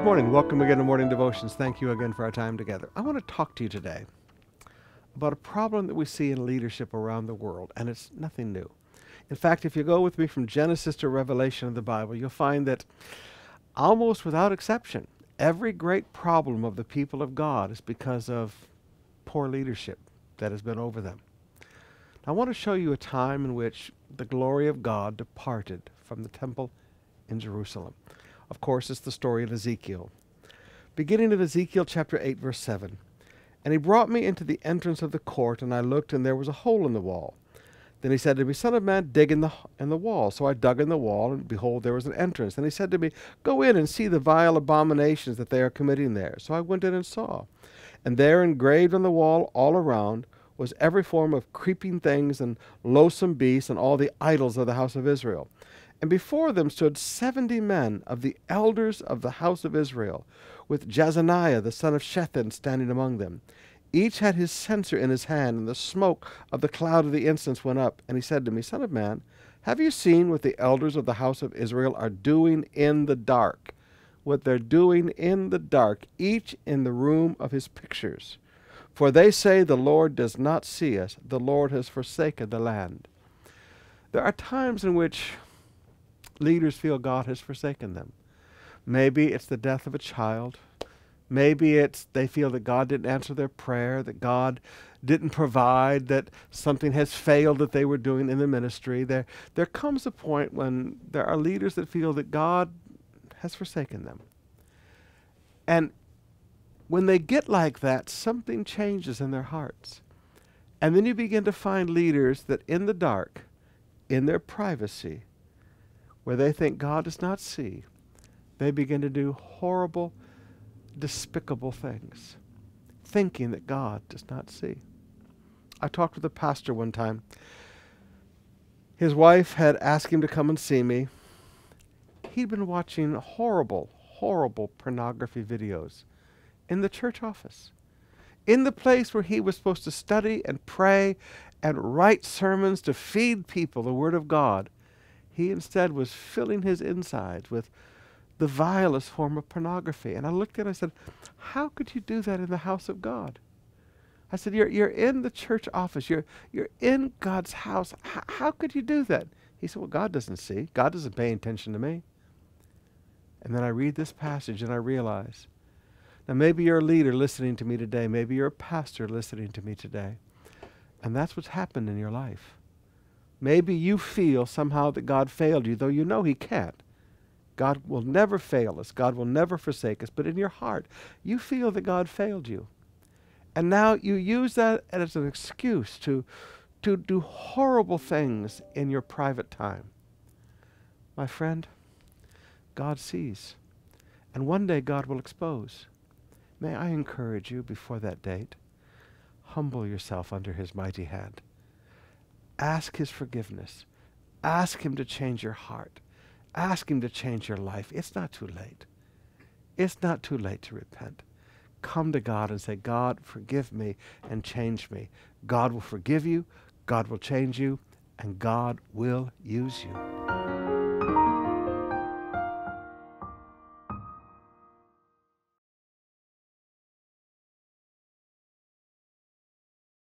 Good morning. Welcome again to Morning Devotions. Thank you again for our time together. I want to talk to you today about a problem that we see in leadership around the world, and it's nothing new. In fact, if you go with me from Genesis to Revelation of the Bible, you'll find that almost without exception, every great problem of the people of God is because of poor leadership that has been over them. I want to show you a time in which the glory of God departed from the temple in Jerusalem. Of course, it's the story of Ezekiel. Beginning of Ezekiel chapter 8, verse 7. And he brought me into the entrance of the court, and I looked, and there was a hole in the wall. Then he said to me, Son of man, dig in the, in the wall. So I dug in the wall, and behold, there was an entrance. And he said to me, Go in and see the vile abominations that they are committing there. So I went in and saw. And there engraved on the wall all around was every form of creeping things and loathsome beasts and all the idols of the house of Israel. And before them stood seventy men of the elders of the house of Israel, with Jaazaniah the son of Shaphan standing among them. Each had his censer in his hand, and the smoke of the cloud of the incense went up. And he said to me, Son of man, have you seen what the elders of the house of Israel are doing in the dark? What they're doing in the dark, each in the room of his pictures. For they say, The Lord does not see us, the Lord has forsaken the land. There are times in which leaders feel God has forsaken them. Maybe it's the death of a child. Maybe it's they feel that God didn't answer their prayer, that God didn't provide, that something has failed that they were doing in the ministry. There, there comes a point when there are leaders that feel that God has forsaken them. And when they get like that, something changes in their hearts. And then you begin to find leaders that in the dark, in their privacy, where they think God does not see, they begin to do horrible, despicable things, thinking that God does not see. I talked with a pastor one time. His wife had asked him to come and see me. He'd been watching horrible, horrible pornography videos in the church office, in the place where he was supposed to study and pray and write sermons to feed people the Word of God. He instead was filling his insides with the vilest form of pornography. And I looked at him and I said, How could you do that in the house of God? I said, You're, you're in the church office, you're, you're in God's house. H- how could you do that? He said, Well, God doesn't see, God doesn't pay attention to me. And then I read this passage and I realize now, maybe you're a leader listening to me today, maybe you're a pastor listening to me today, and that's what's happened in your life. Maybe you feel somehow that God failed you, though you know He can't. God will never fail us. God will never forsake us. But in your heart, you feel that God failed you. And now you use that as an excuse to, to do horrible things in your private time. My friend, God sees. And one day God will expose. May I encourage you before that date, humble yourself under His mighty hand. Ask His forgiveness. Ask Him to change your heart. Ask Him to change your life. It's not too late. It's not too late to repent. Come to God and say, God, forgive me and change me. God will forgive you, God will change you, and God will use you.